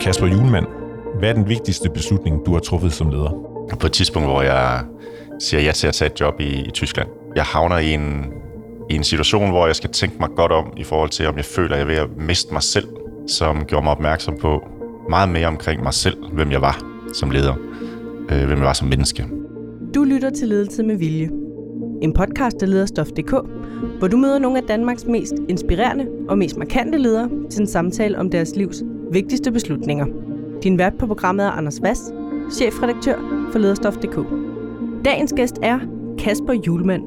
Kasper Julemand, hvad er den vigtigste beslutning, du har truffet som leder? På et tidspunkt, hvor jeg siger ja til at tage et job i, i Tyskland. Jeg havner i en, i en situation, hvor jeg skal tænke mig godt om i forhold til, om jeg føler, at jeg er ved at miste mig selv, som gjorde mig opmærksom på meget mere omkring mig selv, hvem jeg var som leder, øh, hvem jeg var som menneske. Du lytter til Ledelse med Vilje. En podcast af Lederstof.dk, hvor du møder nogle af Danmarks mest inspirerende og mest markante ledere til en samtale om deres livs vigtigste beslutninger. Din vært på programmet er Anders Vass, chefredaktør for Lederstof.dk. Dagens gæst er Kasper Julemand.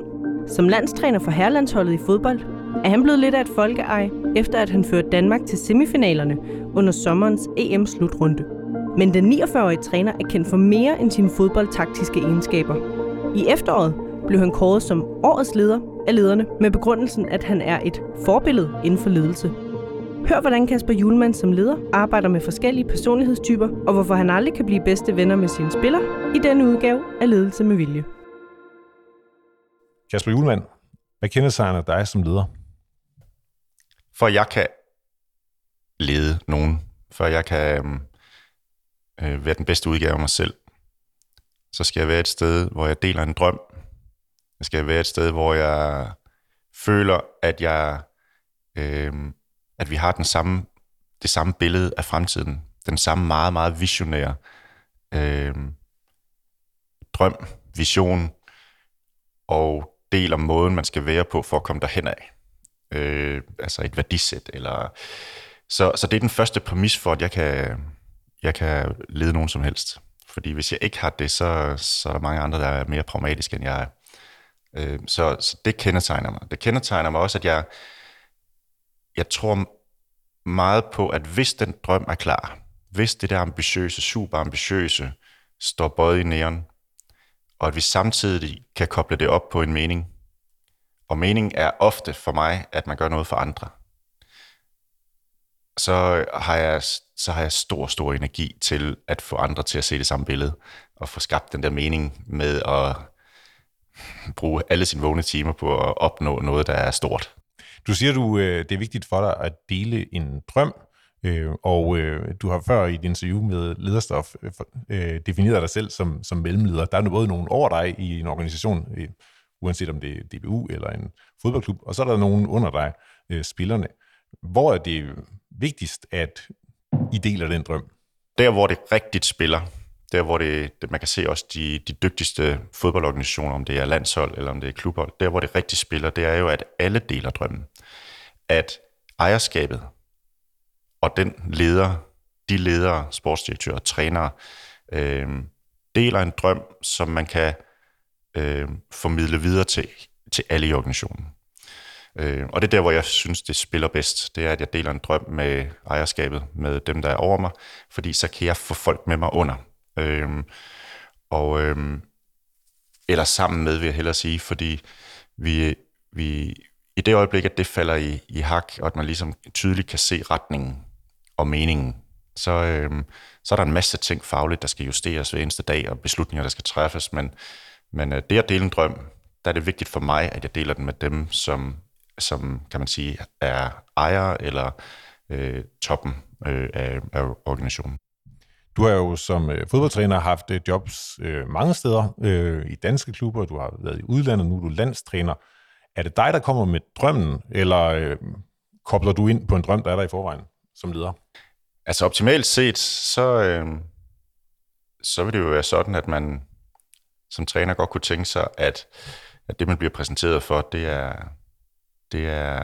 Som landstræner for herrelandsholdet i fodbold, er han blevet lidt af et folkeej, efter at han førte Danmark til semifinalerne under sommerens EM-slutrunde. Men den 49-årige træner er kendt for mere end sine fodboldtaktiske egenskaber. I efteråret blev han kåret som årets leder af lederne med begrundelsen, at han er et forbillede inden for ledelse. Hør, hvordan Kasper Julemand som leder arbejder med forskellige personlighedstyper, og hvorfor han aldrig kan blive bedste venner med sine spillere i denne udgave af Ledelse med Vilje. Kasper Julemand, hvad kendetegner dig som leder? For jeg kan lede nogen, for jeg kan øh, være den bedste udgave af mig selv, så skal jeg være et sted, hvor jeg deler en drøm. Jeg skal være et sted, hvor jeg føler, at jeg øh, at vi har den samme, det samme billede af fremtiden. Den samme meget, meget visionære øh, drøm, vision og del om måden, man skal være på for at komme derhen af. Øh, altså et værdisæt. Eller, så, så det er den første præmis for, at jeg kan, jeg kan lede nogen som helst. Fordi hvis jeg ikke har det, så, så er der mange andre, der er mere pragmatiske, end jeg er. Øh, så, så det kendetegner mig. Det kendetegner mig også, at jeg, jeg tror meget på, at hvis den drøm er klar, hvis det der ambitiøse, super ambitiøse, står både i næren, og at vi samtidig kan koble det op på en mening. Og mening er ofte for mig, at man gør noget for andre. Så har jeg, så har jeg stor, stor energi til at få andre til at se det samme billede, og få skabt den der mening med at bruge alle sine vågne timer på at opnå noget, der er stort. Du siger, du øh, det er vigtigt for dig at dele en drøm, øh, og øh, du har før i dit interview med lederstof øh, øh, defineret dig selv som, som mellemleder. Der er både nogen over dig i en organisation, øh, uanset om det er DBU eller en fodboldklub, og så er der nogen under dig, øh, spillerne. Hvor er det vigtigst, at I deler den drøm? Der, hvor det rigtigt spiller, der hvor det, man kan se også de, de dygtigste fodboldorganisationer, om det er landshold eller om det er klubhold, der hvor det rigtig spiller, det er jo, at alle deler drømmen. At ejerskabet og den leder, de ledere, sportsdirektører, trænere, øh, deler en drøm, som man kan øh, formidle videre til, til alle i organisationen. Øh, og det er der, hvor jeg synes, det spiller bedst. Det er, at jeg deler en drøm med ejerskabet, med dem, der er over mig, fordi så kan jeg få folk med mig under. Øhm, og, øhm, eller sammen med, vil jeg hellere sige, fordi vi, vi, i det øjeblik, at det falder i, i hak, og at man ligesom tydeligt kan se retningen og meningen, så, øhm, så er der en masse ting fagligt, der skal justeres hver eneste dag, og beslutninger, der skal træffes, men, men øh, det at dele en drøm, der er det vigtigt for mig, at jeg deler den med dem, som, som kan man sige, er ejere eller øh, toppen øh, af, af organisationen. Du har jo som øh, fodboldtræner haft øh, jobs øh, mange steder øh, i danske klubber, du har været i udlandet, nu er du landstræner. Er det dig, der kommer med drømmen, eller øh, kobler du ind på en drøm, der er der i forvejen som leder? Altså optimalt set, så, øh, så vil det jo være sådan, at man som træner godt kunne tænke sig, at, at det, man bliver præsenteret for, det er, det er,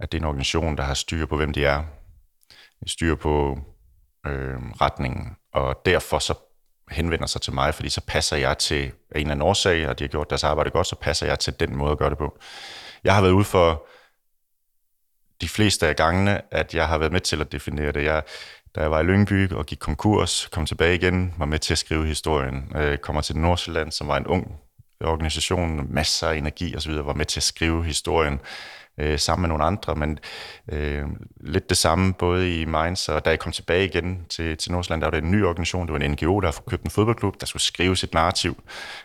at det er en organisation, der har styr på, hvem de er. Styr på øh, retningen, og derfor så henvender sig til mig, fordi så passer jeg til en eller anden årsag, og de har gjort deres arbejde godt, så passer jeg til den måde at gøre det på. Jeg har været ude for de fleste af gangene, at jeg har været med til at definere det. Jeg, da jeg var i Lyngby og gik konkurs, kom tilbage igen, var med til at skrive historien. øh, kommer til Nordsjælland, som var en ung organisation, masser af energi osv., var med til at skrive historien øh, sammen med nogle andre, men øh, lidt det samme både i Mainz, og da jeg kom tilbage igen til, til Nordsjælland, der var det en ny organisation, det var en NGO, der har købt en fodboldklub, der skulle skrive sit narrativ,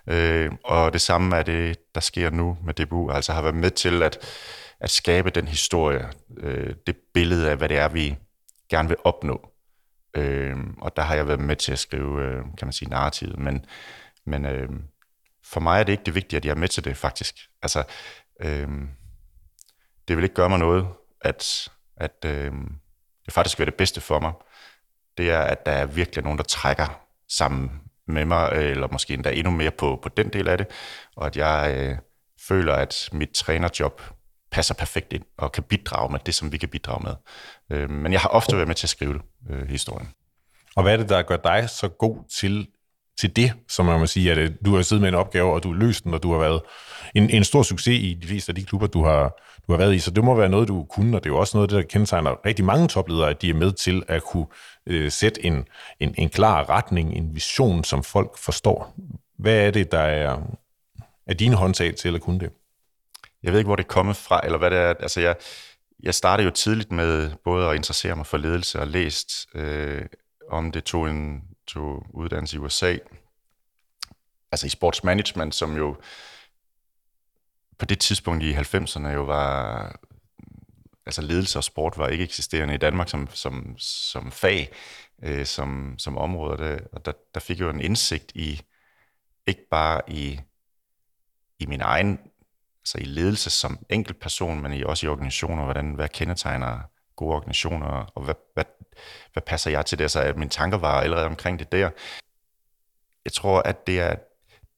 øh, og det samme er det, der sker nu med DBU, altså har været med til at, at skabe den historie, øh, det billede af, hvad det er, vi gerne vil opnå Øh, og der har jeg været med til at skrive, øh, kan man sige, narrativet. Men, men øh, for mig er det ikke det vigtige, at jeg er med til det, faktisk. Altså, øh, det vil ikke gøre mig noget, at, at øh, det faktisk vil være det bedste for mig. Det er, at der er virkelig nogen, der trækker sammen med mig, øh, eller måske endda endnu mere på, på den del af det, og at jeg øh, føler, at mit trænerjob passer perfekt ind og kan bidrage med det, som vi kan bidrage med. Øh, men jeg har ofte været med til at skrive øh, historien. Og hvad er det, der gør dig så god til, til det, som man må sige, at øh, du har siddet med en opgave, og du har løst den, og du har været en, en stor succes i de fleste af de klubber, du har, du har været i. Så det må være noget, du kunne, og det er jo også noget, der kendetegner rigtig mange topledere, at de er med til at kunne øh, sætte en, en, en klar retning, en vision, som folk forstår. Hvad er det, der er, er dine håndtag til at kunne det? Jeg ved ikke, hvor det er kommet fra, eller hvad det er. Altså, jeg, jeg startede jo tidligt med både at interessere mig for ledelse og læst øh, om det, tog en tog uddannelse i USA, altså i sportsmanagement, som jo på det tidspunkt i 90'erne jo var, altså ledelse og sport var ikke eksisterende i Danmark som, som, som fag, øh, som, som område, det, og der, der fik jeg jo en indsigt i, ikke bare i, i min egen altså i ledelse som enkeltperson, men i, også i organisationer, hvordan, hvad kendetegner gode organisationer, og hvad, hvad, hvad passer jeg til det? Altså, så mine tanker var allerede omkring det der. Jeg tror, at det er,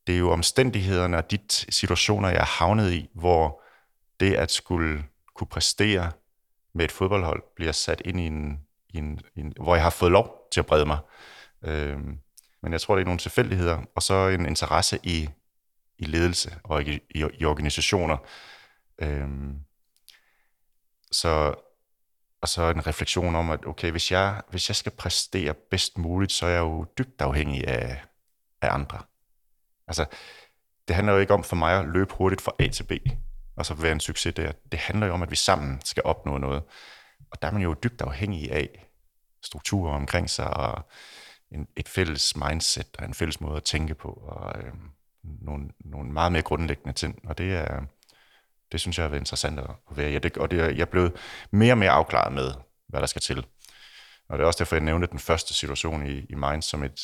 det er jo omstændighederne og de situationer, jeg er havnet i, hvor det at skulle kunne præstere med et fodboldhold, bliver sat ind i en, i en, i en hvor jeg har fået lov til at brede mig. Øhm, men jeg tror, det er nogle tilfældigheder, og så en interesse i i ledelse og i, i, i organisationer. Øhm, så, og så en refleksion om, at okay, hvis jeg, hvis jeg skal præstere bedst muligt, så er jeg jo dybt afhængig af, af andre. Altså, det handler jo ikke om for mig at løbe hurtigt fra A til B, og så være en succes der. Det handler jo om, at vi sammen skal opnå noget. Og der er man jo dybt afhængig af strukturer omkring sig, og en, et fælles mindset, og en fælles måde at tænke på, og øh, nogle, nogle meget mere grundlæggende ting, og det er, det synes jeg har været interessant at være i, det, og det jeg er blevet mere og mere afklaret med, hvad der skal til. Og det er også derfor, jeg nævnte den første situation i, i Mainz som, et,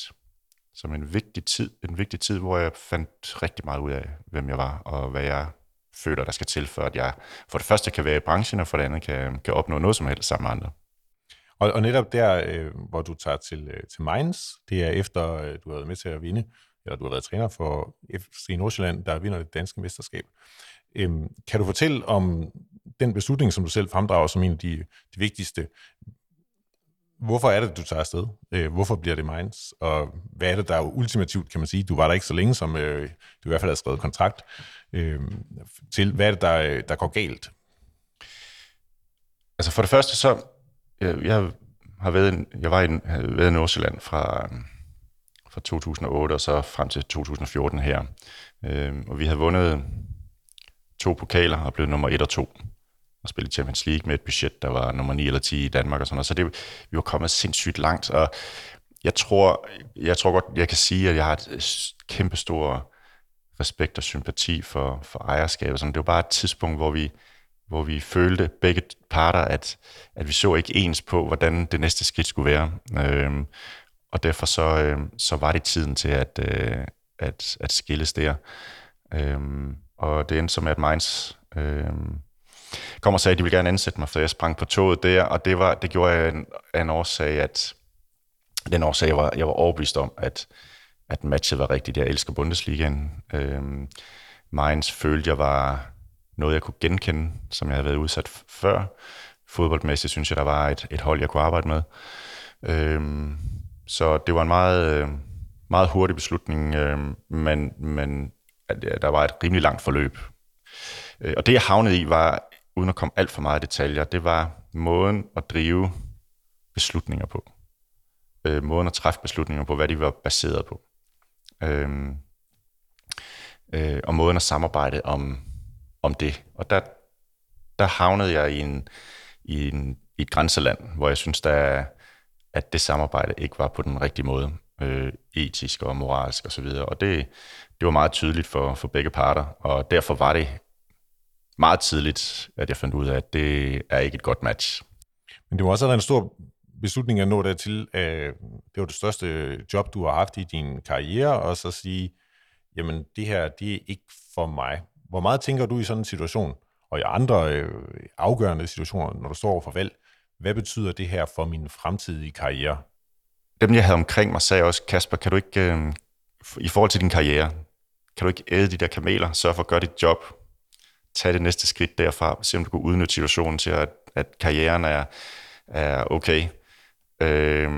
som en vigtig tid, en vigtig tid, hvor jeg fandt rigtig meget ud af, hvem jeg var, og hvad jeg føler, der skal til, for at jeg for det første kan være i branchen, og for det andet kan, kan opnå noget som helst sammen med andre. Og, og netop der, øh, hvor du tager til, øh, til Mainz, det er efter, øh, du har været med til at vinde eller du har været træner for FC Nordsjælland, der vinder det danske mesterskab. Øhm, kan du fortælle om den beslutning, som du selv fremdrager som en af de, de vigtigste? Hvorfor er det, du tager afsted? Øh, hvorfor bliver det Mainz? Og hvad er det, der er ultimativt, kan man sige? Du var der ikke så længe, som øh, du i hvert fald har skrevet kontrakt øh, til. Hvad er det, der, øh, der går galt? Altså for det første, så jeg, jeg har været, jeg var i, har været i Nordsjælland fra fra 2008 og så frem til 2014 her. Øh, og vi havde vundet to pokaler og blevet nummer 1 og 2 og spillet Champions League med et budget, der var nummer 9 eller 10 i Danmark og sådan noget. Så det, vi var kommet sindssygt langt, og jeg tror, jeg tror godt, jeg kan sige, at jeg har et kæmpe stor respekt og sympati for, for ejerskabet. Sådan. Det var bare et tidspunkt, hvor vi, hvor vi følte begge parter, at, at vi så ikke ens på, hvordan det næste skridt skulle være. Øhm, og derfor så, øhm, så var det tiden til at, øh, at, at skilles der. Øhm, og det endte som, at Mainz øh, kom og sagde, at de ville gerne ansætte mig, for jeg sprang på toget der, og det, var, det gjorde jeg en, en årsag, at den årsag, jeg var, jeg var overbevist om, at, at matchet var rigtigt. Jeg elsker Bundesligaen. Øh, Mainz følte jeg var noget, jeg kunne genkende, som jeg havde været udsat før. Fodboldmæssigt synes jeg, der var et, et hold, jeg kunne arbejde med. Øhm, så det var en meget, øh, meget hurtig beslutning, øh, men, men Øh, der var et rimelig langt forløb. Øh, og det jeg havnede i var, uden at komme alt for meget i detaljer, det var måden at drive beslutninger på. Øh, måden at træffe beslutninger på, hvad de var baseret på. Og måden at samarbejde om, om det. Og der, der havnede jeg i, en, i, en, i et grænseland, hvor jeg synes, der at det samarbejde ikke var på den rigtige måde, øh, etisk og moralsk osv. Og, og det, det var meget tydeligt for, for begge parter, og derfor var det meget tidligt, at jeg fandt ud af, at det er ikke et godt match. Men det var også en stor beslutning at nå dertil, at det var det største job, du har haft i din karriere, og så sige, jamen det her, det er ikke for mig. Hvor meget tænker du i sådan en situation, og i andre øh, afgørende situationer, når du står over for valg, hvad betyder det her for min fremtidige karriere? Dem, jeg havde omkring mig, sagde også, Kasper, kan du ikke, øh, i forhold til din karriere, kan du ikke æde de der kameler, sørge for at gøre dit job, tage det næste skridt derfra, se om du kan udnytte situationen til, at, at karrieren er, er okay. Øh,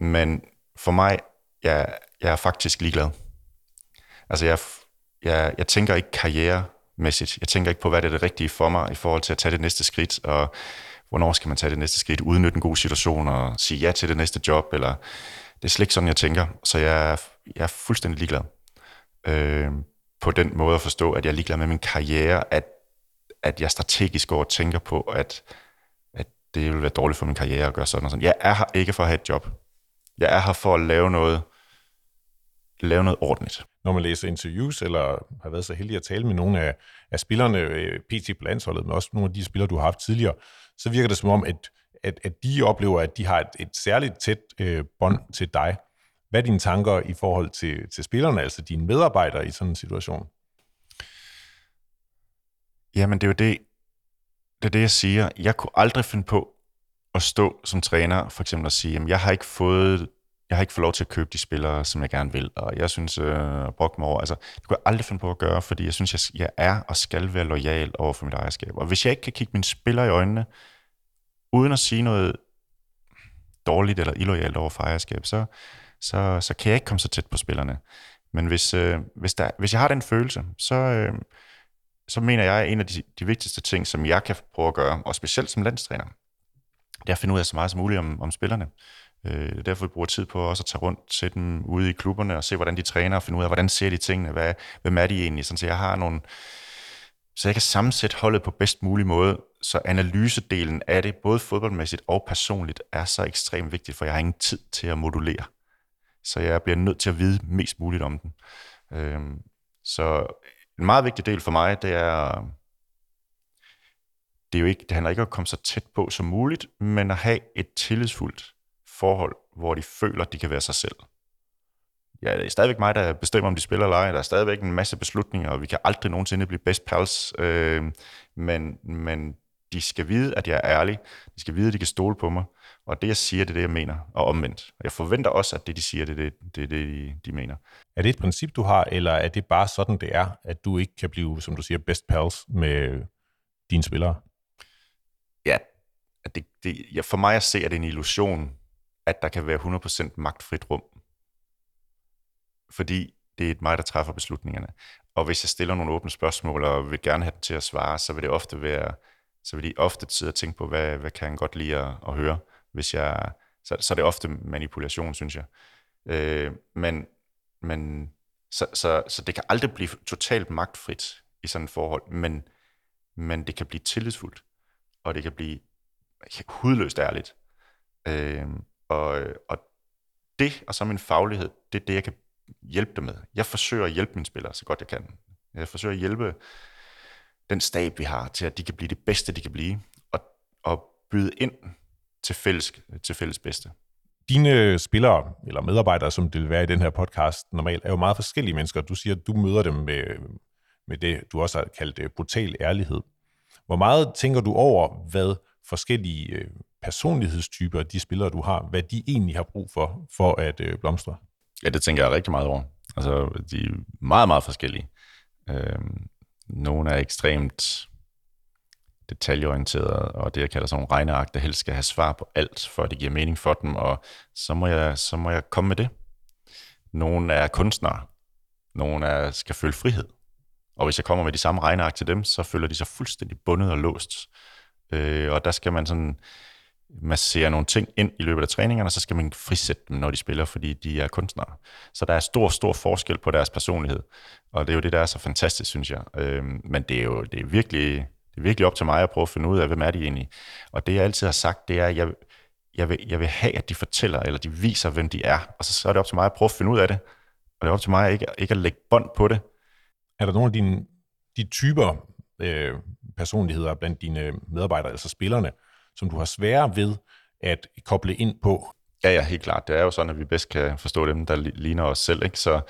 men for mig, jeg, jeg er faktisk ligeglad. Altså, jeg, jeg, jeg tænker ikke karrieremæssigt. Jeg tænker ikke på, hvad det er det rigtige for mig i forhold til at tage det næste skridt, og hvornår skal man tage det næste skridt, udnytte en god situation og sige ja til det næste job, eller det er slet ikke sådan, jeg tænker. Så jeg, er, jeg er fuldstændig ligeglad. Øh, på den måde at forstå, at jeg er ligeglad med min karriere, at, at jeg strategisk går og tænker på, at, at det vil være dårligt for min karriere at gøre sådan og sådan. Jeg er her ikke for at have et job. Jeg er her for at lave noget, lave noget ordentligt. Når man læser interviews, eller har været så heldig at tale med nogle af, af spillerne, øh, PT på landsholdet, men også nogle af de spillere, du har haft tidligere, så virker det som om, at, at, at de oplever, at de har et, et særligt tæt øh, bånd til dig. Hvad er dine tanker i forhold til, til spillerne, altså dine medarbejdere i sådan en situation? Jamen, det er jo det, det, er det jeg siger. Jeg kunne aldrig finde på at stå som træner, for eksempel at sige, at jeg har ikke fået jeg har ikke fået lov til at købe de spillere, som jeg gerne vil, og jeg synes, øh, brok mig over, altså, det kunne jeg aldrig finde på at gøre, fordi jeg synes, jeg, jeg er og skal være lojal over for mit ejerskab. Og hvis jeg ikke kan kigge mine spillere i øjnene, uden at sige noget dårligt eller illoyalt over for ejerskab, så, så, så kan jeg ikke komme så tæt på spillerne. Men hvis, øh, hvis, der, hvis jeg har den følelse, så, øh, så mener jeg, at en af de, de vigtigste ting, som jeg kan prøve at gøre, og specielt som landstræner, det er at finde ud af så meget som muligt om, om spillerne. Øh, derfor vi bruger tid på også at tage rundt til dem ude i klubberne og se, hvordan de træner og finde ud af, hvordan ser de tingene, hvad, hvem er de egentlig. Sådan, så jeg har nogle, så jeg kan sammensætte holdet på bedst mulig måde, så analysedelen af det, både fodboldmæssigt og personligt, er så ekstremt vigtigt, for jeg har ingen tid til at modulere. Så jeg bliver nødt til at vide mest muligt om den. Øhm, så en meget vigtig del for mig, det er, det, er jo ikke, det handler ikke om at komme så tæt på som muligt, men at have et tillidsfuldt forhold, hvor de føler, at de kan være sig selv. Ja, det er stadigvæk mig, der bestemmer, om de spiller eller ej. Der er stadigvæk en masse beslutninger, og vi kan aldrig nogensinde blive best pals. Øh, men, men de skal vide, at jeg er ærlig. De skal vide, at de kan stole på mig. Og det, jeg siger, det er det, jeg mener. Og omvendt. Jeg forventer også, at det, de siger, det er det, det, er det de, de mener. Er det et princip, du har, eller er det bare sådan, det er, at du ikke kan blive, som du siger, best pals med dine spillere? Ja, det, det, ja for mig at se, at det er en illusion, at der kan være 100% magtfrit rum. Fordi det er mig, der træffer beslutningerne. Og hvis jeg stiller nogle åbne spørgsmål, og vil gerne have dem til at svare, så vil det ofte være, så vil de ofte sidde og tænke på, hvad, hvad kan han godt lide at, at høre, hvis jeg, så, så er det ofte manipulation, synes jeg. Øh, men, men så, så, så det kan aldrig blive totalt magtfrit i sådan et forhold, men, men det kan blive tillidsfuldt, og det kan blive hudløst ærligt. Øh, og, øh, og det, og så min faglighed, det er det, jeg kan hjælpe dem med. Jeg forsøger at hjælpe mine spillere så godt jeg kan. Jeg forsøger at hjælpe den stab, vi har, til at de kan blive det bedste, de kan blive, og, og byde ind til fælles, til fælles bedste. Dine spillere, eller medarbejdere, som det vil være i den her podcast normalt, er jo meget forskellige mennesker. Du siger, at du møder dem med, med det, du også har kaldt øh, brutal ærlighed. Hvor meget tænker du over, hvad forskellige øh, personlighedstyper, de spillere, du har, hvad de egentlig har brug for, for at øh, blomstre? Ja, det tænker jeg rigtig meget over. Altså, de er meget, meget forskellige. Øhm, nogle er ekstremt detaljeorienterede, og det, jeg kalder sådan nogle regneark, der helst skal have svar på alt, for at det giver mening for dem, og så må jeg, så må jeg komme med det. Nogle er kunstnere, nogle er, skal føle frihed. Og hvis jeg kommer med de samme regneark til dem, så føler de sig fuldstændig bundet og låst. Øh, og der skal man sådan massere nogle ting ind i løbet af træningerne, og så skal man frisætte dem, når de spiller, fordi de er kunstnere. Så der er stor, stor forskel på deres personlighed, og det er jo det, der er så fantastisk, synes jeg. Øhm, men det er jo det er virkelig, det er virkelig op til mig at prøve at finde ud af, hvem er de egentlig. Og det, jeg altid har sagt, det er, at jeg, jeg, vil, jeg vil have, at de fortæller, eller de viser, hvem de er, og så, så er det op til mig at prøve at finde ud af det. Og det er op til mig ikke, ikke at lægge bånd på det. Er der nogle af dine de typer øh, personligheder blandt dine medarbejdere, altså spillerne, som du har svære ved at koble ind på? Ja, ja, helt klart. Det er jo sådan, at vi bedst kan forstå dem, der ligner os selv. Ikke? Så,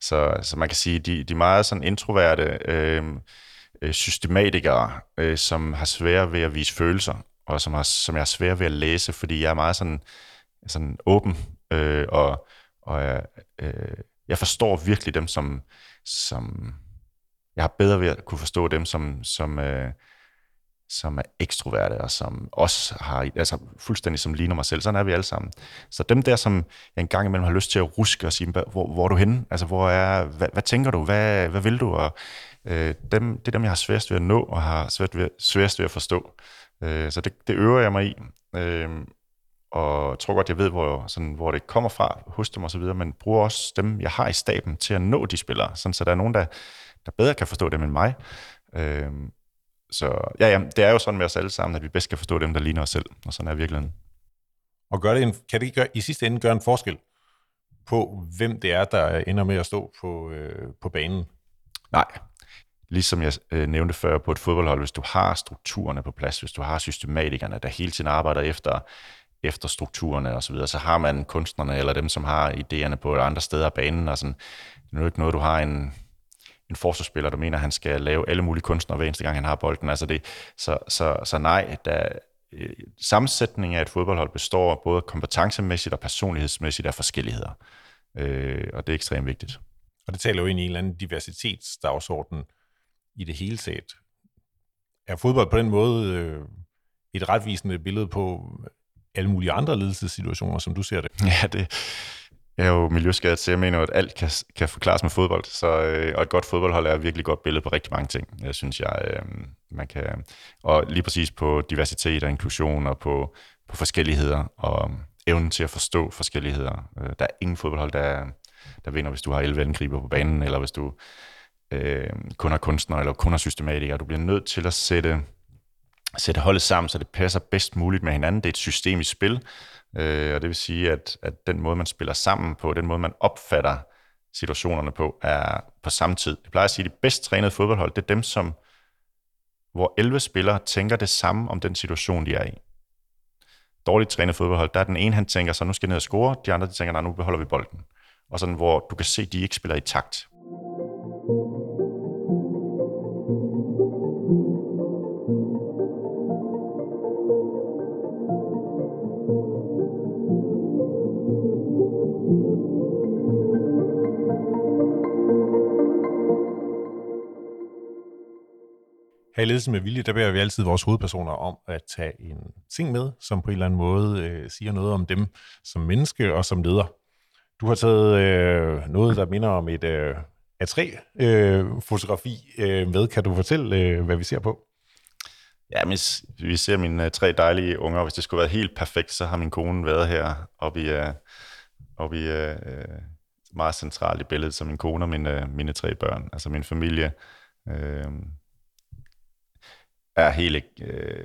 så, så man kan sige, de, de meget sådan introverte øhm, øh, systematikere, øh, som har svære ved at vise følelser, og som, har, som jeg har svære ved at læse, fordi jeg er meget sådan, sådan åben, øh, og, og øh, jeg forstår virkelig dem, som, som jeg har bedre ved at kunne forstå dem, som, som, øh, som er ekstroverte, og som også har, altså fuldstændig som ligner mig selv. Sådan er vi alle sammen. Så dem der, som jeg engang imellem har lyst til at ruske og sige, hvor, hvor er du henne? Altså, hvor er, hvad, hvad tænker du? Hvad, hvad vil du? Og, øh, dem, det er dem, jeg har sværest ved at nå, og har svært ved, sværest ved at forstå. Øh, så det, det øver jeg mig i. Øh, og jeg tror godt, jeg ved, hvor, sådan, hvor det kommer fra hos dem osv., men bruger også dem, jeg har i staben, til at nå de spillere, sådan, så der er nogen, der, der bedre kan forstå dem end mig. Øh, så ja, ja, det er jo sådan med os alle sammen, at vi bedst kan forstå dem, der ligner os selv, og sådan er virkeligheden. Og gør det en, kan det ikke gøre, i sidste ende gøre en forskel på, hvem det er, der ender med at stå på, øh, på banen? Nej. Ligesom jeg øh, nævnte før på et fodboldhold, hvis du har strukturerne på plads, hvis du har systematikerne, der hele tiden arbejder efter, efter strukturerne osv., så, videre, så har man kunstnerne eller dem, som har idéerne på andre steder af banen. Og sådan. Det er jo ikke noget, du har en, en forsvarsspiller, der mener, at han skal lave alle mulige kunstnere hver eneste gang, han har bolden. Altså det, så, så, så nej, der, øh, sammensætningen af et fodboldhold består både kompetencemæssigt og personlighedsmæssigt af forskelligheder. Øh, og det er ekstremt vigtigt. Og det taler jo ind i en eller anden diversitetsdagsorden i det hele taget. Er fodbold på den måde øh, et retvisende billede på alle mulige andre ledelsessituationer, som du ser det? Ja, det, jeg er jo miljøskadet, så jeg mener at alt kan, kan forklares med fodbold. Så, øh, og et godt fodboldhold er et virkelig godt billede på rigtig mange ting, jeg synes jeg. Øh, man kan, og lige præcis på diversitet og inklusion og på, på forskelligheder og evnen til at forstå forskelligheder. Øh, der er ingen fodboldhold, der, der vinder, hvis du har 11 angriber på banen, eller hvis du øh, kun har kunstnere eller kun har systematikere. Du bliver nødt til at sætte, sætte holdet sammen, så det passer bedst muligt med hinanden. Det er et systemisk spil, Øh, og det vil sige, at, at den måde, man spiller sammen på, den måde, man opfatter situationerne på, er på samme tid. Jeg plejer at sige, at de bedst trænede fodboldhold, det er dem, som, hvor 11 spillere tænker det samme om den situation, de er i. Dårligt trænet fodboldhold, der er den ene, han tænker så, nu skal jeg ned og score, de andre de tænker, nej, nu beholder vi bolden. Og sådan, hvor du kan se, at de ikke spiller i takt. Her i Ledelse med Vilje, der beder vi altid vores hovedpersoner om at tage en ting med, som på en eller anden måde øh, siger noget om dem som menneske og som leder. Du har taget øh, noget, der minder om et øh, A3-fotografi øh, med. Øh, kan du fortælle, øh, hvad vi ser på? Ja, men vi ser mine uh, tre dejlige unger. Hvis det skulle være helt perfekt, så har min kone været her oppe i, uh, oppe i uh, meget centralt i billedet, som min kone og mine, mine tre børn, altså min familie. Uh, er helt, øh,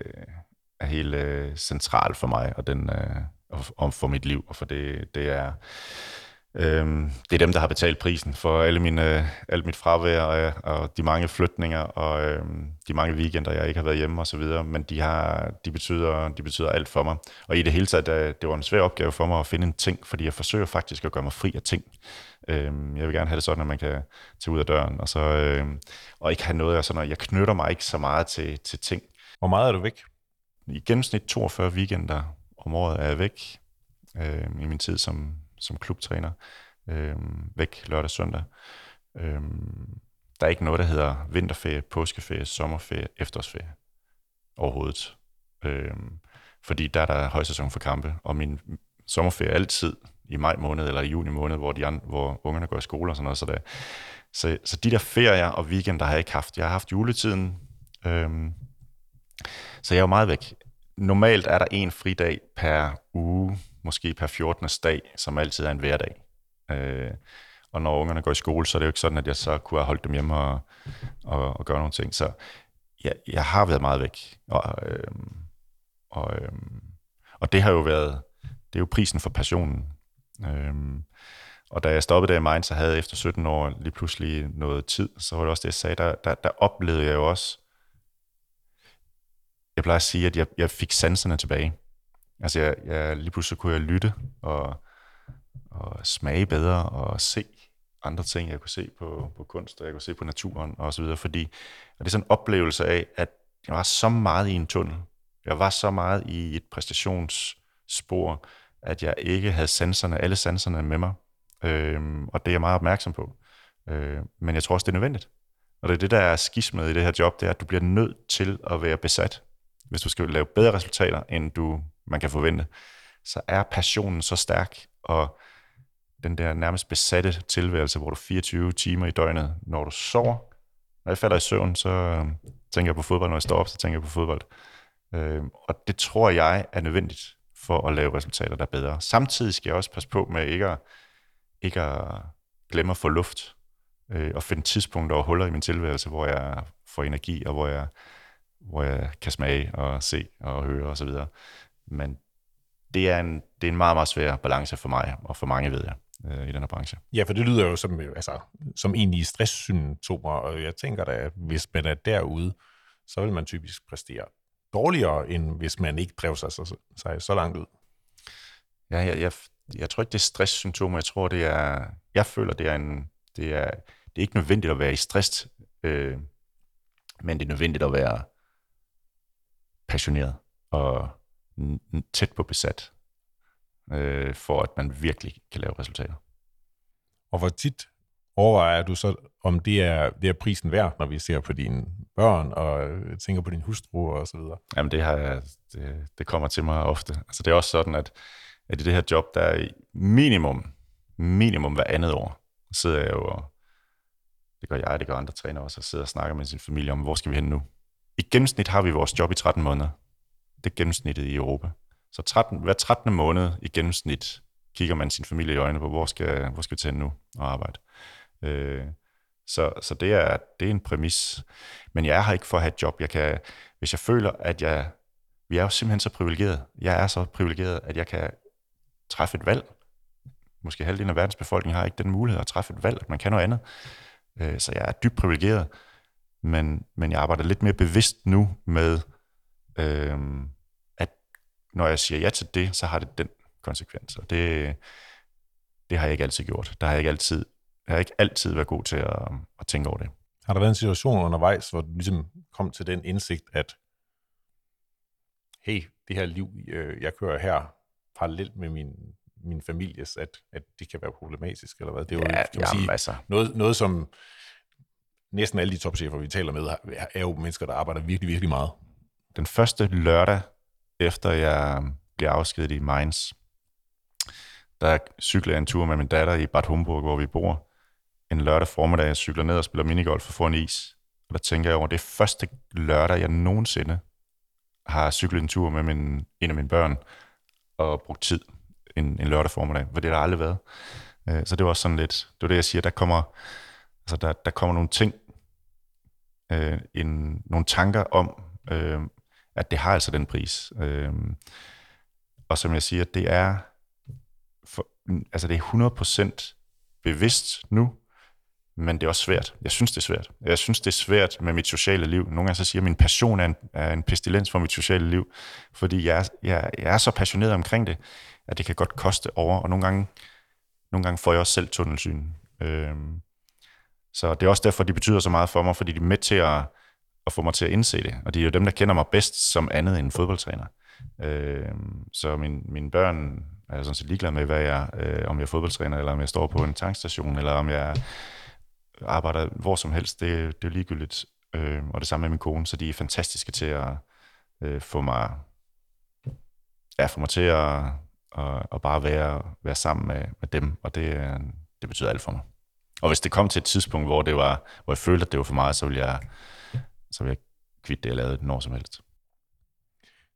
er helt øh, central for mig, og, den, øh, og, og for mit liv, og for det, det er... Øhm, det er dem, der har betalt prisen for alle mine, alt mit fravær og, og de mange flytninger og øhm, de mange weekender, jeg ikke har været hjemme og så videre, men de, har, de, betyder, de betyder alt for mig. Og i det hele taget, det var en svær opgave for mig at finde en ting, fordi jeg forsøger faktisk at gøre mig fri af ting. Øhm, jeg vil gerne have det sådan, at man kan tage ud af døren, og, så, øhm, og ikke have noget af sådan, jeg knytter mig ikke så meget til, til ting. Hvor meget er du væk? I gennemsnit 42 weekender om året er jeg væk øhm, i min tid som, som klubtræner. øh, væk lørdag og søndag. Øh, der er ikke noget, der hedder vinterferie, påskeferie, sommerferie, efterårsferie overhovedet. Øh, fordi der er der højsæson for kampe, og min sommerferie er altid i maj måned eller i juni måned, hvor, de andre, hvor ungerne går i skole og sådan noget. Så, der. så, så de der ferier og weekender har jeg ikke haft. Jeg har haft juletiden, øhm, så jeg er jo meget væk. Normalt er der en fridag per uge, måske per 14. dag, som altid er en hverdag. Øh, og når ungerne går i skole, så er det jo ikke sådan, at jeg så kunne have holdt dem hjemme og, og, og gøre nogle ting. Så jeg, jeg har været meget væk. Og, øh, og, øh, og det har jo været, det er jo prisen for passionen. Øh, og da jeg stoppede der i Mainz, så havde jeg efter 17 år lige pludselig noget tid, så var det også det, jeg sagde, der, der, der oplevede jeg jo også, jeg plejer at sige, at jeg, jeg fik sanserne tilbage. Altså, jeg, jeg, lige pludselig kunne jeg lytte og, og smage bedre og se andre ting, jeg kunne se på, på kunst, og jeg kunne se på naturen og så videre, fordi og det er sådan en oplevelse af, at jeg var så meget i en tunnel. Jeg var så meget i et præstationsspor, at jeg ikke havde sanserne, alle sanserne med mig. Øhm, og det er jeg meget opmærksom på. Øh, men jeg tror også, det er nødvendigt. Og det er det, der er skismet i det her job, det er, at du bliver nødt til at være besat. Hvis du skal lave bedre resultater, end du man kan forvente, så er passionen så stærk, og den der nærmest besatte tilværelse, hvor du 24 timer i døgnet, når du sover, når jeg falder i søvn, så øhm, tænker jeg på fodbold, når jeg står op, så tænker jeg på fodbold. Øh, og det tror jeg er nødvendigt for at lave resultater, der er bedre. Samtidig skal jeg også passe på med ikke at, ikke at glemme at få luft, øh, og finde tidspunkter og huller i min tilværelse, hvor jeg får energi, og hvor jeg, hvor jeg kan smage og se og høre osv. Og men det er, en, det er en meget, meget svær balance for mig, og for mange ved jeg, øh, i den her branche. Ja, for det lyder jo som, øh, altså, som egentlig stresssymptomer, og jeg tænker da, at hvis man er derude, så vil man typisk præstere dårligere, end hvis man ikke drev sig så, sig så langt ud. Ja, jeg, jeg, jeg tror ikke, det er stresssymptomer. Jeg tror, det er... Jeg føler, det er en... Det er, det er ikke nødvendigt at være i stress, øh, men det er nødvendigt at være passioneret og tæt på besat, øh, for at man virkelig kan lave resultater. Og hvor tit overvejer du så, om det er, det er prisen værd, når vi ser på dine børn og tænker på din hustru og så videre? Jamen det, har jeg, det, det kommer til mig ofte. Altså det er også sådan, at, at i det her job, der er minimum, minimum hver andet år, sidder jeg jo og det gør jeg, det gør andre trænere også, og sidder og snakker med sin familie om, hvor skal vi hen nu? I gennemsnit har vi vores job i 13 måneder. Det gennemsnittet i Europa. Så 13, hver 13. måned i gennemsnit kigger man sin familie i øjnene på, hvor skal, hvor skal vi til nu og arbejde. Øh, så, så det, er, det er en præmis. Men jeg er her ikke for at have et job. Jeg kan, hvis jeg føler, at jeg... Vi er jo simpelthen så privilegeret. Jeg er så privilegeret, at jeg kan træffe et valg. Måske halvdelen af verdens befolkning har ikke den mulighed at træffe et valg, at man kan noget andet. Øh, så jeg er dybt privilegeret. Men, men jeg arbejder lidt mere bevidst nu med, øh, at når jeg siger ja til det, så har det den konsekvens. Og det, det har jeg ikke altid gjort. Der har jeg ikke altid jeg har ikke altid været god til at, at tænke over det. Har der været en situation undervejs, hvor du ligesom kom til den indsigt, at hey, det her liv, øh, jeg kører her parallelt med min, min families, at, at det kan være problematisk, eller hvad? Det er jo, ja, kan man sige, altså. noget, noget, som næsten alle de topchefer, vi taler med, er jo mennesker, der arbejder virkelig, virkelig meget. Den første lørdag, efter jeg um, blev afskedet i Mainz, der cyklede jeg en tur med min datter i Bad Homburg, hvor vi bor en lørdag formiddag, jeg cykler ned og spiller minigolf og får en is. Og der tænker jeg over, det er første lørdag, jeg nogensinde har cyklet en tur med min, en af mine børn og brugt tid en, en lørdag formiddag, for det har der aldrig været. Øh, så det var sådan lidt, det var det, jeg siger, der kommer, altså der, der kommer nogle ting, øh, en, nogle tanker om, øh, at det har altså den pris. Øh, og som jeg siger, det er, for, altså det er 100% bevidst nu, men det er også svært. Jeg synes, det er svært. Jeg synes, det er svært med mit sociale liv. Nogle gange så siger jeg, at min passion er en, er en pestilens for mit sociale liv, fordi jeg, jeg, jeg er så passioneret omkring det, at det kan godt koste over, og nogle gange, nogle gange får jeg også selv tunnelsyn. Øhm, så det er også derfor, de betyder så meget for mig, fordi de er med til at, at få mig til at indse det, og det er jo dem, der kender mig bedst som andet end fodboldtræner. Øh, så min, mine børn er sådan set ligeglade med, hvad jeg, øh, om jeg er fodboldtræner, eller om jeg står på en tankstation, eller om jeg arbejder hvor som helst, det, det er ligegyldigt. Øh, og det samme med min kone, så de er fantastiske til at øh, få mig ja, få mig til at, at, at bare være, være sammen med, med dem, og det, øh, det betyder alt for mig. Og hvis det kom til et tidspunkt, hvor, det var, hvor jeg følte, at det var for meget, så ville jeg, så ville jeg kvitte det, jeg lavede når som helst.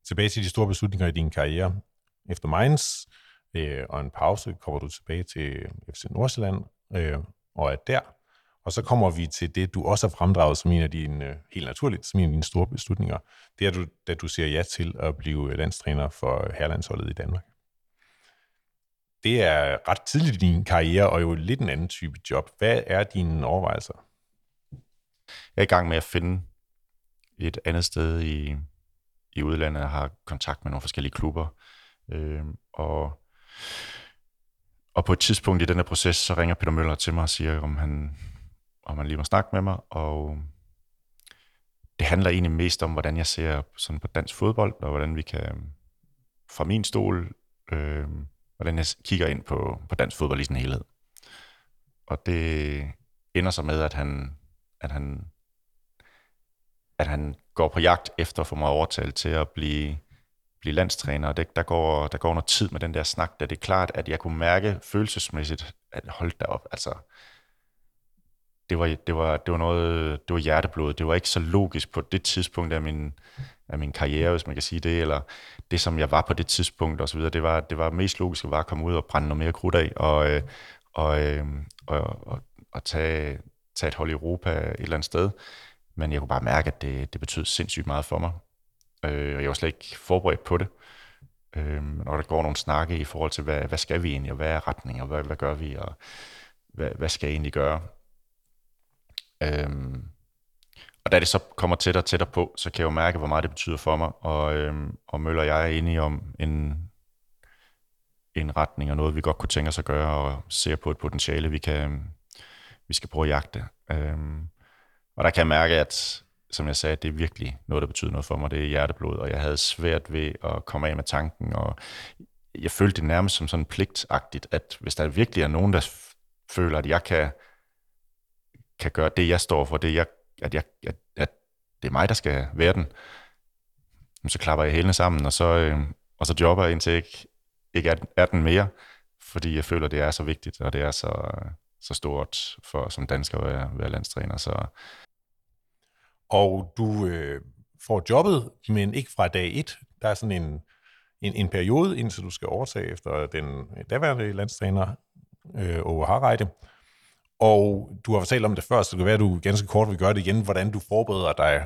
Tilbage til de store beslutninger i din karriere. Efter Mainz øh, og en pause kommer du tilbage til FC Nordsjælland øh, og er der. Og så kommer vi til det, du også har fremdraget som en af dine, øh, helt naturligt, som en af dine store beslutninger. Det er, du, da du siger ja til at blive landstræner for herlandsholdet i Danmark. Det er ret tidligt i din karriere, og jo lidt en anden type job. Hvad er dine overvejelser? Jeg er i gang med at finde et andet sted i, i udlandet. og har kontakt med nogle forskellige klubber. Øh, og, og på et tidspunkt i den her proces, så ringer Peter Møller til mig og siger, om han, om han lige må snakke med mig, og det handler egentlig mest om, hvordan jeg ser sådan på dansk fodbold, og hvordan vi kan fra min stol, øh, hvordan jeg kigger ind på, på dansk fodbold i sin helhed. Og det ender så med, at han, at han, at han går på jagt efter at få mig overtalt til at blive, blive landstræner. Og det, der, går, der går noget tid med den der snak, da det er klart, at jeg kunne mærke følelsesmæssigt, at hold da op, altså det var, det var, det var noget, det var hjerteblod. Det var ikke så logisk på det tidspunkt af min, af min karriere, hvis man kan sige det, eller det, som jeg var på det tidspunkt og så videre. Det var, det var mest logisk at bare komme ud og brænde noget mere krudt af, og, øh, og, øh, og, og, og tage, tage et hold i Europa et eller andet sted. Men jeg kunne bare mærke, at det, det betød sindssygt meget for mig. Øh, og jeg var slet ikke forberedt på det. Øh, når der går nogle snakke i forhold til, hvad, hvad skal vi egentlig, og hvad er retning, og hvad, hvad gør vi, og hvad, hvad skal jeg egentlig gøre? Øh, og da det så kommer tættere og tættere på, så kan jeg jo mærke, hvor meget det betyder for mig. Og, øh, og Møller og jeg er enige om en, en retning og noget, vi godt kunne tænke os at gøre, og ser på et potentiale, vi, kan, vi skal prøve at jagte. Øhm, og der kan jeg mærke, at som jeg sagde, det er virkelig noget, der betyder noget for mig. Det er hjerteblod, og jeg havde svært ved at komme af med tanken, og jeg følte det nærmest som sådan pligtagtigt, at hvis der virkelig er nogen, der føler, at jeg kan kan gøre det, jeg står for, det jeg, at, jeg, at, at det er mig, der skal være den, så klapper jeg hælene sammen, og så, øh, og så jobber jeg indtil jeg ikke, ikke er, er den mere, fordi jeg føler, det er så vigtigt, og det er så, så stort for som dansker at være, være landstræner. Så. Og du øh, får jobbet, men ikke fra dag et. Der er sådan en, en, en periode, indtil du skal overtage efter den øh, daværende landstræner, øh, Ove Harreide. Og du har fortalt om det før, så det kan være, at du ganske kort vil gøre det igen, hvordan du forbereder dig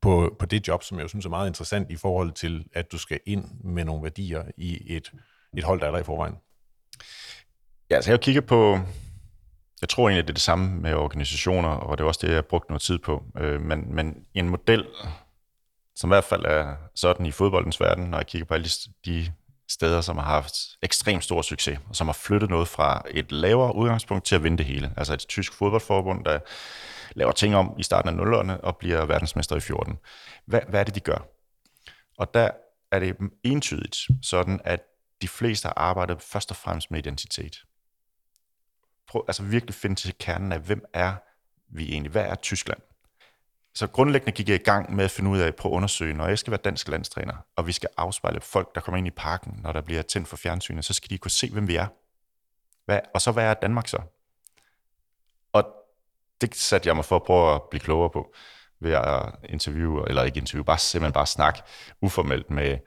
på, på det job, som jeg synes er meget interessant i forhold til, at du skal ind med nogle værdier i et, et hold, der er der i forvejen. Ja, så jeg kigger på, jeg tror egentlig, det er det samme med organisationer, og det er også det, jeg har brugt noget tid på. Øh, men, men en model, som i hvert fald er sådan i fodboldens verden, når jeg kigger på alle de steder, som har haft ekstremt stor succes, og som har flyttet noget fra et lavere udgangspunkt til at vinde det hele. Altså et tysk fodboldforbund, der laver ting om i starten af nullerne og bliver verdensmester i 14. Hvad, hvad er det, de gør? Og der er det entydigt sådan, at de fleste har arbejdet først og fremmest med identitet. Prøv altså virkelig finde til kernen af, hvem er vi egentlig? Hvad er Tyskland? Så grundlæggende gik jeg i gang med at finde ud af på at undersøge, når jeg skal være dansk landstræner, og vi skal afspejle folk, der kommer ind i parken, når der bliver tændt for fjernsynet, så skal de kunne se, hvem vi er. Hvad, og så hvad er Danmark så? Og det satte jeg mig for at prøve at blive klogere på ved at interviewe, eller ikke interviewe, bare simpelthen bare snakke uformelt med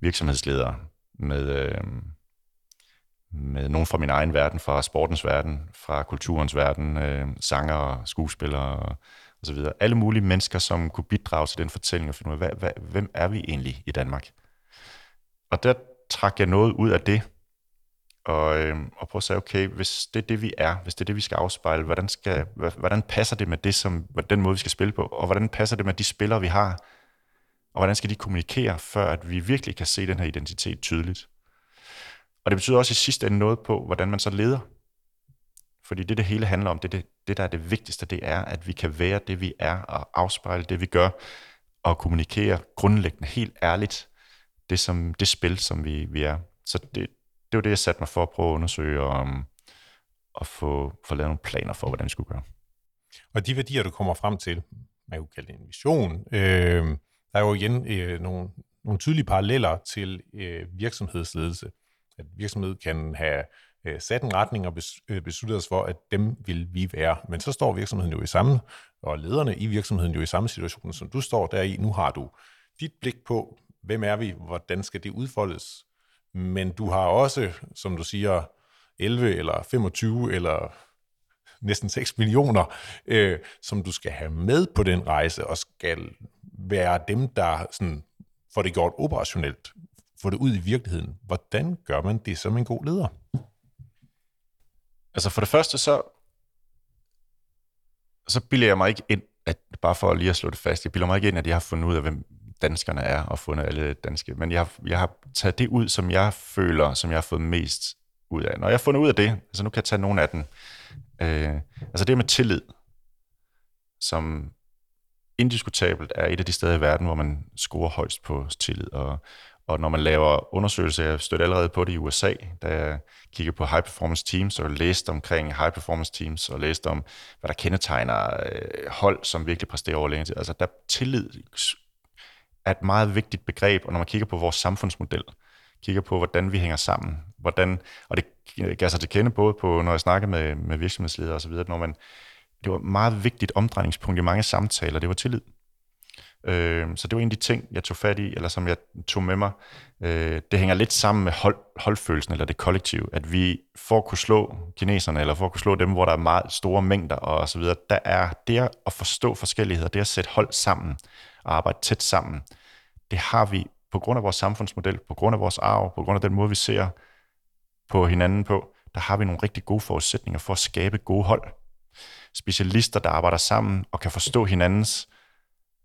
virksomhedsledere, med, øh, med nogen fra min egen verden, fra sportens verden, fra kulturens verden, øh, sanger, skuespillere, og så videre. Alle mulige mennesker, som kunne bidrage til den fortælling og finde ud af, hvad, hvad, hvem er vi egentlig i Danmark? Og der trak jeg noget ud af det, og, øh, og prøve at sige, okay, hvis det er det, vi er, hvis det er det, vi skal afspejle, hvordan, skal, hvordan passer det med det, som, den måde, vi skal spille på, og hvordan passer det med de spillere, vi har, og hvordan skal de kommunikere, før at vi virkelig kan se den her identitet tydeligt. Og det betyder også i sidste ende noget på, hvordan man så leder. Fordi det, det hele handler om, det, det, det der er det vigtigste, det er, at vi kan være det, vi er, og afspejle det, vi gør, og kommunikere grundlæggende helt ærligt det, som, det spil, som vi, vi er. Så det, det var det, jeg satte mig for at prøve at undersøge, og, um, og få, få lavet nogle planer for, hvordan vi skulle gøre. Og de værdier, du kommer frem til, man kunne kalde det en vision, øh, der er jo igen øh, nogle, nogle tydelige paralleller til øh, virksomhedsledelse. At virksomhed kan have øh, sat en retning og bes, øh, besluttet os for, at dem vil vi være. Men så står virksomheden jo i samme, og lederne i virksomheden jo i samme situation, som du står der i. Nu har du dit blik på, hvem er vi, hvordan skal det udfoldes. Men du har også, som du siger, 11 eller 25 eller næsten 6 millioner, øh, som du skal have med på den rejse, og skal være dem, der sådan, får det gjort operationelt, få det ud i virkeligheden. Hvordan gør man det som en god leder? Altså for det første, så, så bilder jeg mig ikke ind, at bare for lige at slå det fast, jeg bilder mig ikke ind, at jeg har fundet ud af, hvem danskerne er, og fundet alle danske. Men jeg har, jeg har taget det ud, som jeg føler, som jeg har fået mest ud af. Når jeg har fundet ud af det, altså nu kan jeg tage nogle af den. Øh, altså det med tillid, som indiskutabelt er et af de steder i verden, hvor man scorer højst på tillid. Og, og når man laver undersøgelser, jeg støtter allerede på det i USA, da jeg kigger på high performance teams, og læste omkring high performance teams, og læste om, hvad der kendetegner øh, hold, som virkelig præsterer over længe tid. Altså der tillid er et meget vigtigt begreb, og når man kigger på vores samfundsmodel, kigger på, hvordan vi hænger sammen, hvordan, og det gav sig til kende både på, når jeg snakker med, med virksomhedsledere osv., når man, det var et meget vigtigt omdrejningspunkt i mange samtaler, det var tillid. Øh, så det var en af de ting, jeg tog fat i, eller som jeg tog med mig. Øh, det hænger lidt sammen med hold, holdfølelsen, eller det kollektiv, at vi for at kunne slå kineserne, eller for at kunne slå dem, hvor der er meget store mængder og så videre, der er det at forstå forskelligheder, det at sætte hold sammen, og arbejde tæt sammen, det har vi på grund af vores samfundsmodel, på grund af vores arv, på grund af den måde, vi ser på hinanden på, der har vi nogle rigtig gode forudsætninger for at skabe gode hold. Specialister, der arbejder sammen og kan forstå hinandens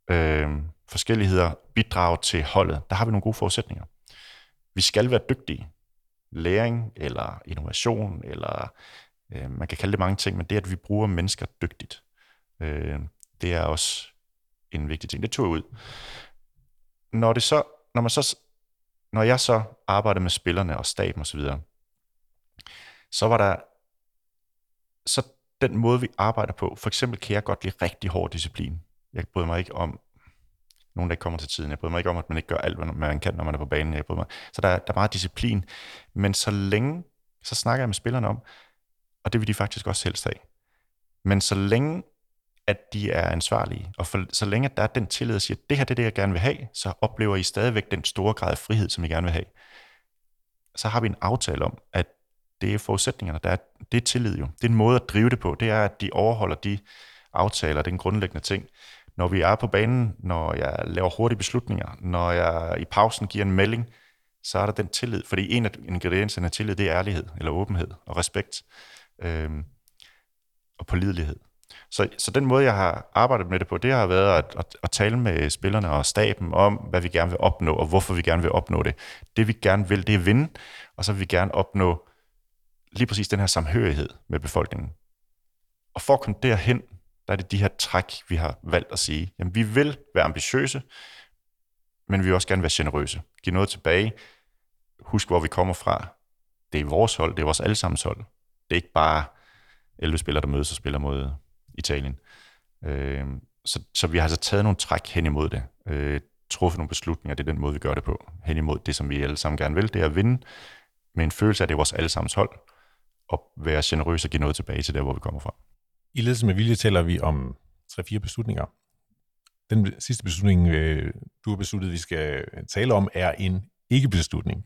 øh, forskelligheder, bidrage til holdet. Der har vi nogle gode forudsætninger. Vi skal være dygtige. Læring eller innovation, eller øh, man kan kalde det mange ting, men det, at vi bruger mennesker dygtigt, øh, det er også en vigtig ting. Det tog jeg ud. Når, det så, når, man så, når jeg så arbejdede med spillerne og staben osv., så, så var der så den måde, vi arbejder på. For eksempel kan jeg godt lide rigtig hård disciplin. Jeg bryder mig ikke om nogen, der ikke kommer til tiden. Jeg bryder mig ikke om, at man ikke gør alt, hvad man kan, når man er på banen. Jeg bryder mig. Så der, der er meget disciplin. Men så længe, så snakker jeg med spillerne om, og det vil de faktisk også helst have. Men så længe, at de er ansvarlige, og for, så længe at der er den tillid, at siger, at det her det er det, jeg gerne vil have, så oplever I stadigvæk den store grad af frihed, som I gerne vil have. Så har vi en aftale om, at det er forudsætningerne. Der er, det er tillid jo. Det er en måde at drive det på. Det er, at de overholder de aftaler. Det er en grundlæggende ting. Når vi er på banen, når jeg laver hurtige beslutninger, når jeg i pausen giver en melding, så er der den tillid. Fordi en af ingredienserne af tillid, det er ærlighed, eller åbenhed og respekt. Øhm, og pålidelighed. Så, så den måde, jeg har arbejdet med det på, det har været at, at, at tale med spillerne og staben om, hvad vi gerne vil opnå, og hvorfor vi gerne vil opnå det. Det vi gerne vil, det er vinde, og så vil vi gerne opnå lige præcis den her samhørighed med befolkningen. Og for at komme derhen, der er det de her træk, vi har valgt at sige. Jamen, vi vil være ambitiøse, men vi vil også gerne være generøse. Give noget tilbage. Husk, hvor vi kommer fra. Det er vores hold, det er vores allesammens hold. Det er ikke bare 11 spillere, der mødes og spiller mod Italien. Øh, så, så vi har altså taget nogle træk hen imod det. Øh, truffet nogle beslutninger, det er den måde, vi gør det på. Hen imod det, som vi alle sammen gerne vil, det er at vinde med en følelse af, at det er vores allesammens hold og være generøse og give noget tilbage til der, hvor vi kommer fra. I ledelse med vilje taler vi om 3-4 beslutninger. Den sidste beslutning, øh, du har besluttet, vi skal øh, tale om, er en ikke-beslutning.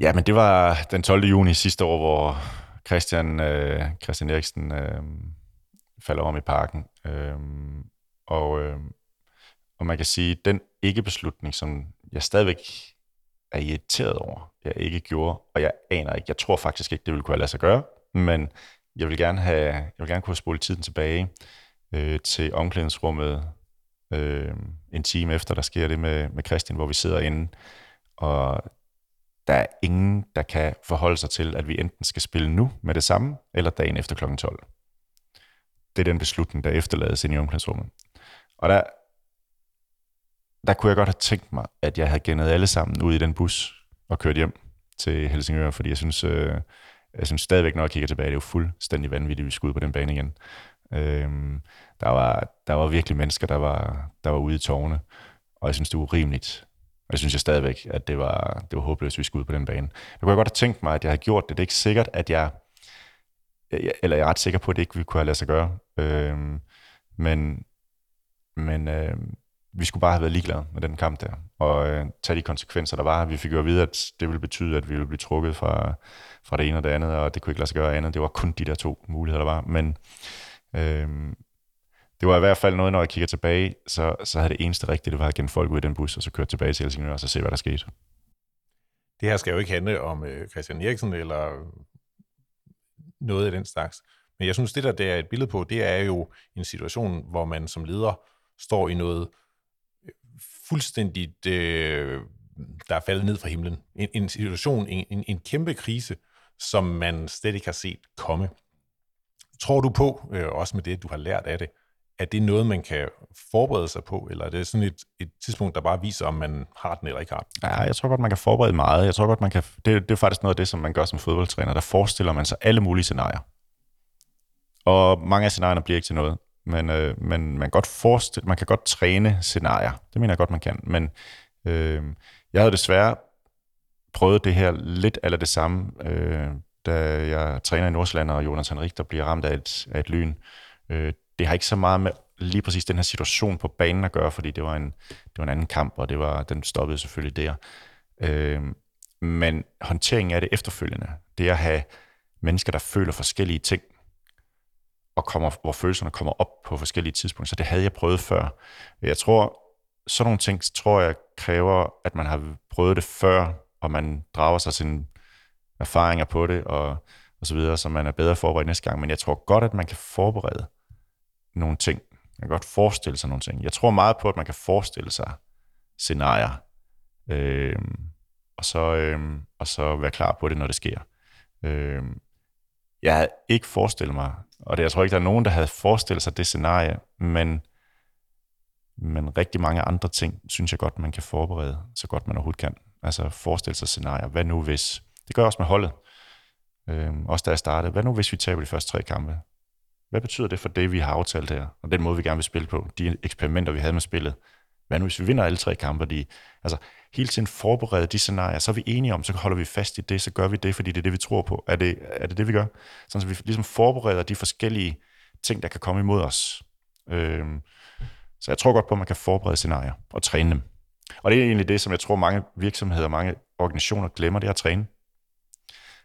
Ja, men det var den 12. juni sidste år, hvor Christian, øh, Christian Eriksen øh, falder om i parken. Øh, og, øh, og man kan sige, at den ikke-beslutning, som jeg stadigvæk er irriteret over, jeg ikke gjorde, og jeg aner ikke, jeg tror faktisk ikke, det ville kunne lade sig gøre, men jeg vil gerne have, jeg vil gerne kunne spole tiden tilbage øh, til omklædningsrummet øh, en time efter, der sker det med, med Christian, hvor vi sidder inde, og der er ingen, der kan forholde sig til, at vi enten skal spille nu med det samme, eller dagen efter kl. 12. Det er den beslutning, der efterlades ind i omklædningsrummet. Og der, der kunne jeg godt have tænkt mig, at jeg havde gennet alle sammen ud i den bus og kørt hjem til Helsingør, fordi jeg synes, øh, jeg synes stadigvæk, når jeg kigger tilbage, det er jo fuldstændig vanvittigt, at vi skulle ud på den bane igen. Øhm, der, var, der var virkelig mennesker, der var, der var ude i tårne, og jeg synes, det var urimeligt. Og jeg synes jeg stadigvæk, at det var, det var håbløst, at vi skulle ud på den bane. Jeg kunne godt have tænkt mig, at jeg havde gjort det. Det er ikke sikkert, at jeg, eller jeg er ret sikker på, at det ikke vi kunne have lade sig gøre. Øhm, men men øhm, vi skulle bare have været ligeglade med den kamp der, og øh, tage de konsekvenser, der var. Vi fik jo at vide, at det ville betyde, at vi ville blive trukket fra, fra det ene og det andet, og det kunne ikke lade sig gøre andet. Det var kun de der to muligheder, der var. Men øh, det var i hvert fald noget, når jeg kigger tilbage, så, så havde det eneste rigtige, det var at gemme folk ud i den bus, og så køre tilbage til Helsingør, og så se, hvad der skete. Det her skal jo ikke handle om øh, Christian Eriksen, eller noget af den slags. Men jeg synes, det der, der er et billede på, det er jo en situation, hvor man som leder står i noget fuldstændigt, øh, der er faldet ned fra himlen. En, en situation, en, en, en kæmpe krise, som man slet ikke har set komme. Tror du på, øh, også med det, du har lært af det, at det er noget, man kan forberede sig på, eller er det sådan et, et tidspunkt, der bare viser, om man har den eller ikke har den? Ja, jeg tror godt, man kan forberede meget. Jeg tror godt, man kan, det, det er faktisk noget af det, som man gør som fodboldtræner. Der forestiller man sig alle mulige scenarier. Og mange af scenarierne bliver ikke til noget. Men, øh, men man, kan godt forestille, man kan godt træne scenarier. Det mener jeg godt, man kan. Men øh, jeg havde desværre prøvet det her lidt eller det samme, øh, da jeg træner i Nordsjælland, og Jonas Henrik, der bliver ramt af et, af et lyn. Øh, det har ikke så meget med lige præcis den her situation på banen at gøre, fordi det var en, det var en anden kamp, og det var, den stoppede selvfølgelig der. Øh, men håndteringen af det efterfølgende, det at have mennesker, der føler forskellige ting, og kommer, hvor følelserne kommer op på forskellige tidspunkter. Så det havde jeg prøvet før. Jeg tror, sådan nogle ting, tror jeg, kræver, at man har prøvet det før, og man drager sig sine erfaringer på det, og, og så videre, så man er bedre forberedt næste gang. Men jeg tror godt, at man kan forberede nogle ting. Man kan godt forestille sig nogle ting. Jeg tror meget på, at man kan forestille sig scenarier, øh, og, så, øh, og så være klar på det, når det sker. Øh, jeg havde ikke forestillet mig, og det, jeg tror ikke, der er nogen, der havde forestillet sig det scenarie, men, men rigtig mange andre ting, synes jeg godt, man kan forberede, så godt man overhovedet kan. Altså forestille sig scenarier. Hvad nu hvis? Det gør jeg også med holdet. Øhm, også da jeg startede. Hvad nu hvis vi taber de første tre kampe? Hvad betyder det for det, vi har aftalt her? Og den måde, vi gerne vil spille på. De eksperimenter, vi havde med spillet. Hvad nu hvis vi vinder alle tre kampe? De, altså hele tiden forberede de scenarier, så er vi enige om, så holder vi fast i det, så gør vi det, fordi det er det, vi tror på. Er det er det, det vi gør? Sådan, så vi ligesom forbereder de forskellige ting, der kan komme imod os. Øhm, så jeg tror godt på, at man kan forberede scenarier og træne dem. Og det er egentlig det, som jeg tror, mange virksomheder, mange organisationer glemmer, det er at træne.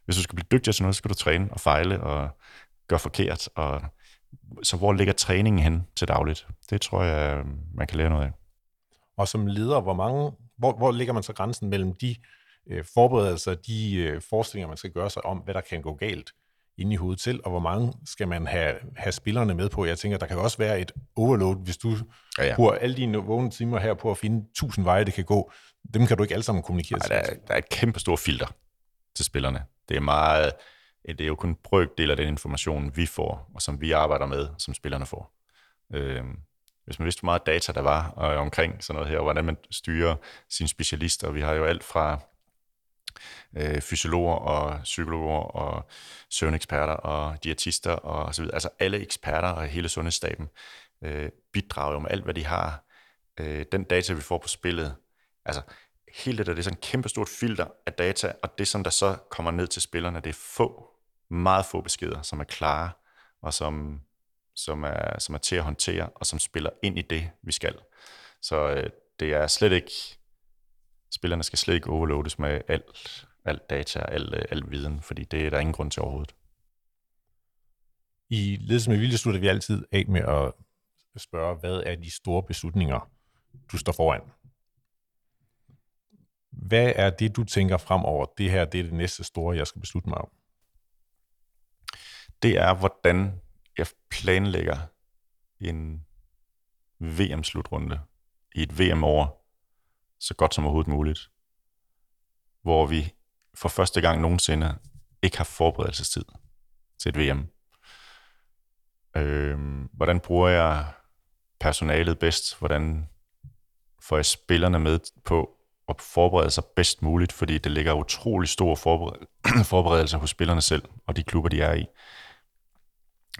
Hvis du skal blive dygtig til noget, så skal du træne og fejle og gøre forkert. Og, så hvor ligger træningen hen til dagligt? Det tror jeg, man kan lære noget af. Og som leder, hvor mange, hvor, hvor ligger man så grænsen mellem de øh, forberedelser, de øh, forestillinger, man skal gøre sig om, hvad der kan gå galt inde i hovedet til, og hvor mange skal man have, have spillerne med på? Jeg tænker, der kan også være et overload, hvis du ja, ja. bruger alle dine vågne timer her på at finde tusind veje, det kan gå. Dem kan du ikke alle sammen kommunikere til. Der, er, der er et kæmpe stort filter til spillerne. Det er meget, det er jo kun en brøkdel af den information, vi får, og som vi arbejder med, som spillerne får. Øhm, hvis man vidste, hvor meget data der var og omkring sådan noget her, og hvordan man styrer sine specialister. Vi har jo alt fra øh, fysiologer og psykologer og søvneksperter og diætister og så videre. Altså alle eksperter og hele sundhedsstaben øh, bidrager jo med alt, hvad de har. Øh, den data, vi får på spillet, altså hele det der, det er sådan et kæmpe stort filter af data, og det, som der så kommer ned til spillerne, det er få, meget få beskeder, som er klare, og som som er, som er til at håndtere, og som spiller ind i det, vi skal. Så øh, det er slet ikke, spillerne skal slet ikke overloades med alt, alt data og al, øh, al viden, fordi det er der ingen grund til overhovedet. I ledelse med vilje slutter vi altid af med at spørge, hvad er de store beslutninger, du står foran? Hvad er det, du tænker fremover? Det her det er det næste store, jeg skal beslutte mig om. Det er, hvordan jeg planlægger en VM-slutrunde i et VM-år så godt som overhovedet muligt, hvor vi for første gang nogensinde ikke har forberedelsestid til et VM. Øh, hvordan bruger jeg personalet bedst? Hvordan får jeg spillerne med på at forberede sig bedst muligt, fordi det ligger utrolig stor forberedelse hos spillerne selv og de klubber, de er i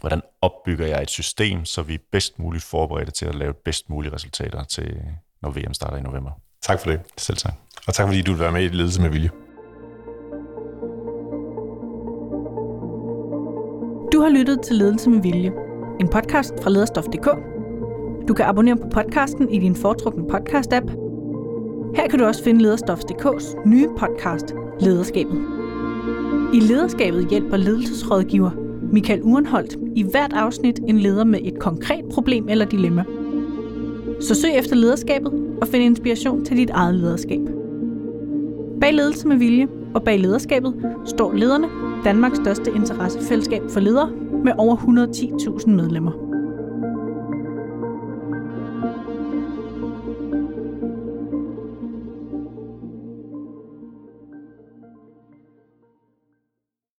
hvordan opbygger jeg et system, så vi er bedst muligt forberedte til at lave bedst mulige resultater til, når VM starter i november. Tak for det. Selv tak. Og tak fordi du vil være med i Ledelse med Vilje. Du har lyttet til Ledelse med Vilje, en podcast fra lederstof.dk. Du kan abonnere på podcasten i din foretrukne podcast-app. Her kan du også finde Lederstof.dk's nye podcast, Lederskabet. I Lederskabet hjælper ledelsesrådgiver Michael Urenholdt i hvert afsnit en leder med et konkret problem eller dilemma. Så søg efter lederskabet og find inspiration til dit eget lederskab. Bag ledelse med vilje og bag lederskabet står lederne, Danmarks største interessefællesskab for ledere med over 110.000 medlemmer.